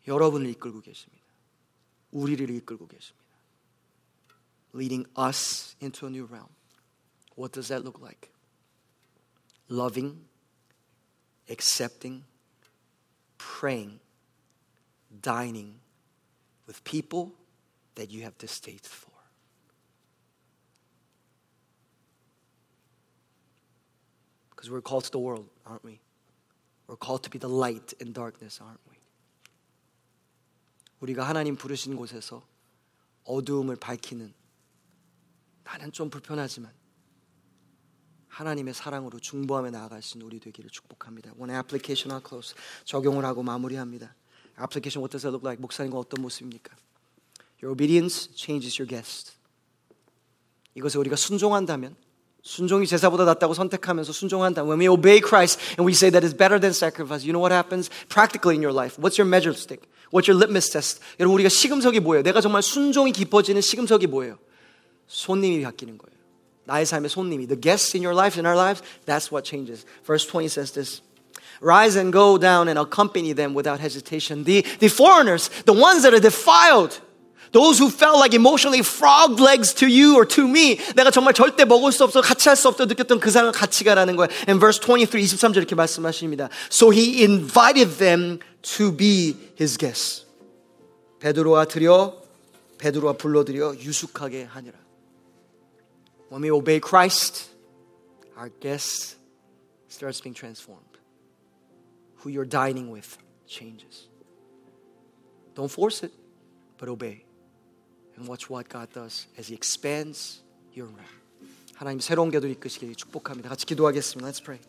여러분을 이끌고 계십니다. 우리를 이끌고 계십니다. Leading us into a new realm. What does that look like? Loving, accepting, praying, dining with people that you have distaste for. Because we're called to the world, aren't we? We're called to be the light in darkness, aren't we? 우리가 하나님 부르신 곳에서 어두움을 밝히는 나는 좀 불편하지만 하나님의 사랑으로 중보하며 나아갈 수 있는 우리 되기를 축복합니다. One application I'll close. 적용을 하고 마무리합니다. Application what does that look like? 목사님과 어떤 모습입니까? Your obedience changes your guest. 이것에 우리가 순종한다면 순종이 제사보다 낫다고 선택하면서 순종한다. When we obey Christ and we say that is better than sacrifice, you know what happens practically in your life? What's your measure stick? What's your litmus test? 여러분 우리가 시금석이 뭐예요? 내가 정말 순종이 깊어지는 시금석이 뭐예요? 손님이 바뀌는 거예요. 나의 삶의 손님이. The guests in your life, in our lives, that's what changes. Verse 20 says this. Rise and go down and accompany them without hesitation. The, the foreigners, the ones that are defiled, Those who felt like emotionally frog legs to you or to me. 내가 정말 절대 먹을 수 없어, 같이 할 수 없어 느꼈던 그 사람을 같이 가라는 거예요. And verse 23, 23절 이렇게 말씀하십니다. So he invited them to be his guests. 베드로와 들여, 베드로와 불러들여 유숙하게 하니라. When we obey Christ, our guest starts being transformed. Who you're dining with changes. Don't force it, but obey. And watch what God does as He expands your realm. 하나님 새로운 궤도 이끄시길 축복합니다. 같이 기도하겠습니다. Let's pray.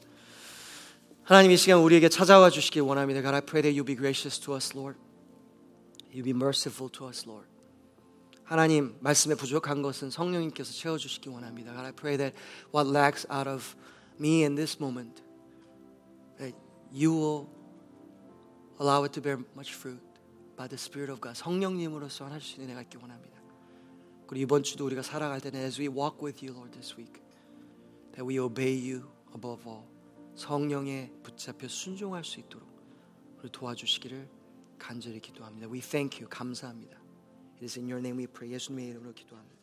하나님 이 시간 우리에게 찾아와 주시길 원합니다. God, I pray that you be gracious to us, Lord. You be merciful to us, Lord. 하나님 말씀에 부족한 것은 성령님께서 채워 주시기 원합니다. God, I pray that what lacks out of me in this moment that you will allow it to bear much fruit by the Spirit of God. 성령님으로서 하실 수 있는 내가 있기 원합니다. 그리고 이번 주도 우리가 살아갈 때는 as we walk with you, Lord, this week, that we obey you above all. 성령에 붙잡혀 순종할 수 있도록 우리 도와주시기를 간절히 기도합니다. We thank you. 감사합니다. It is in your name we pray. 예수님의 이름으로 기도합니다.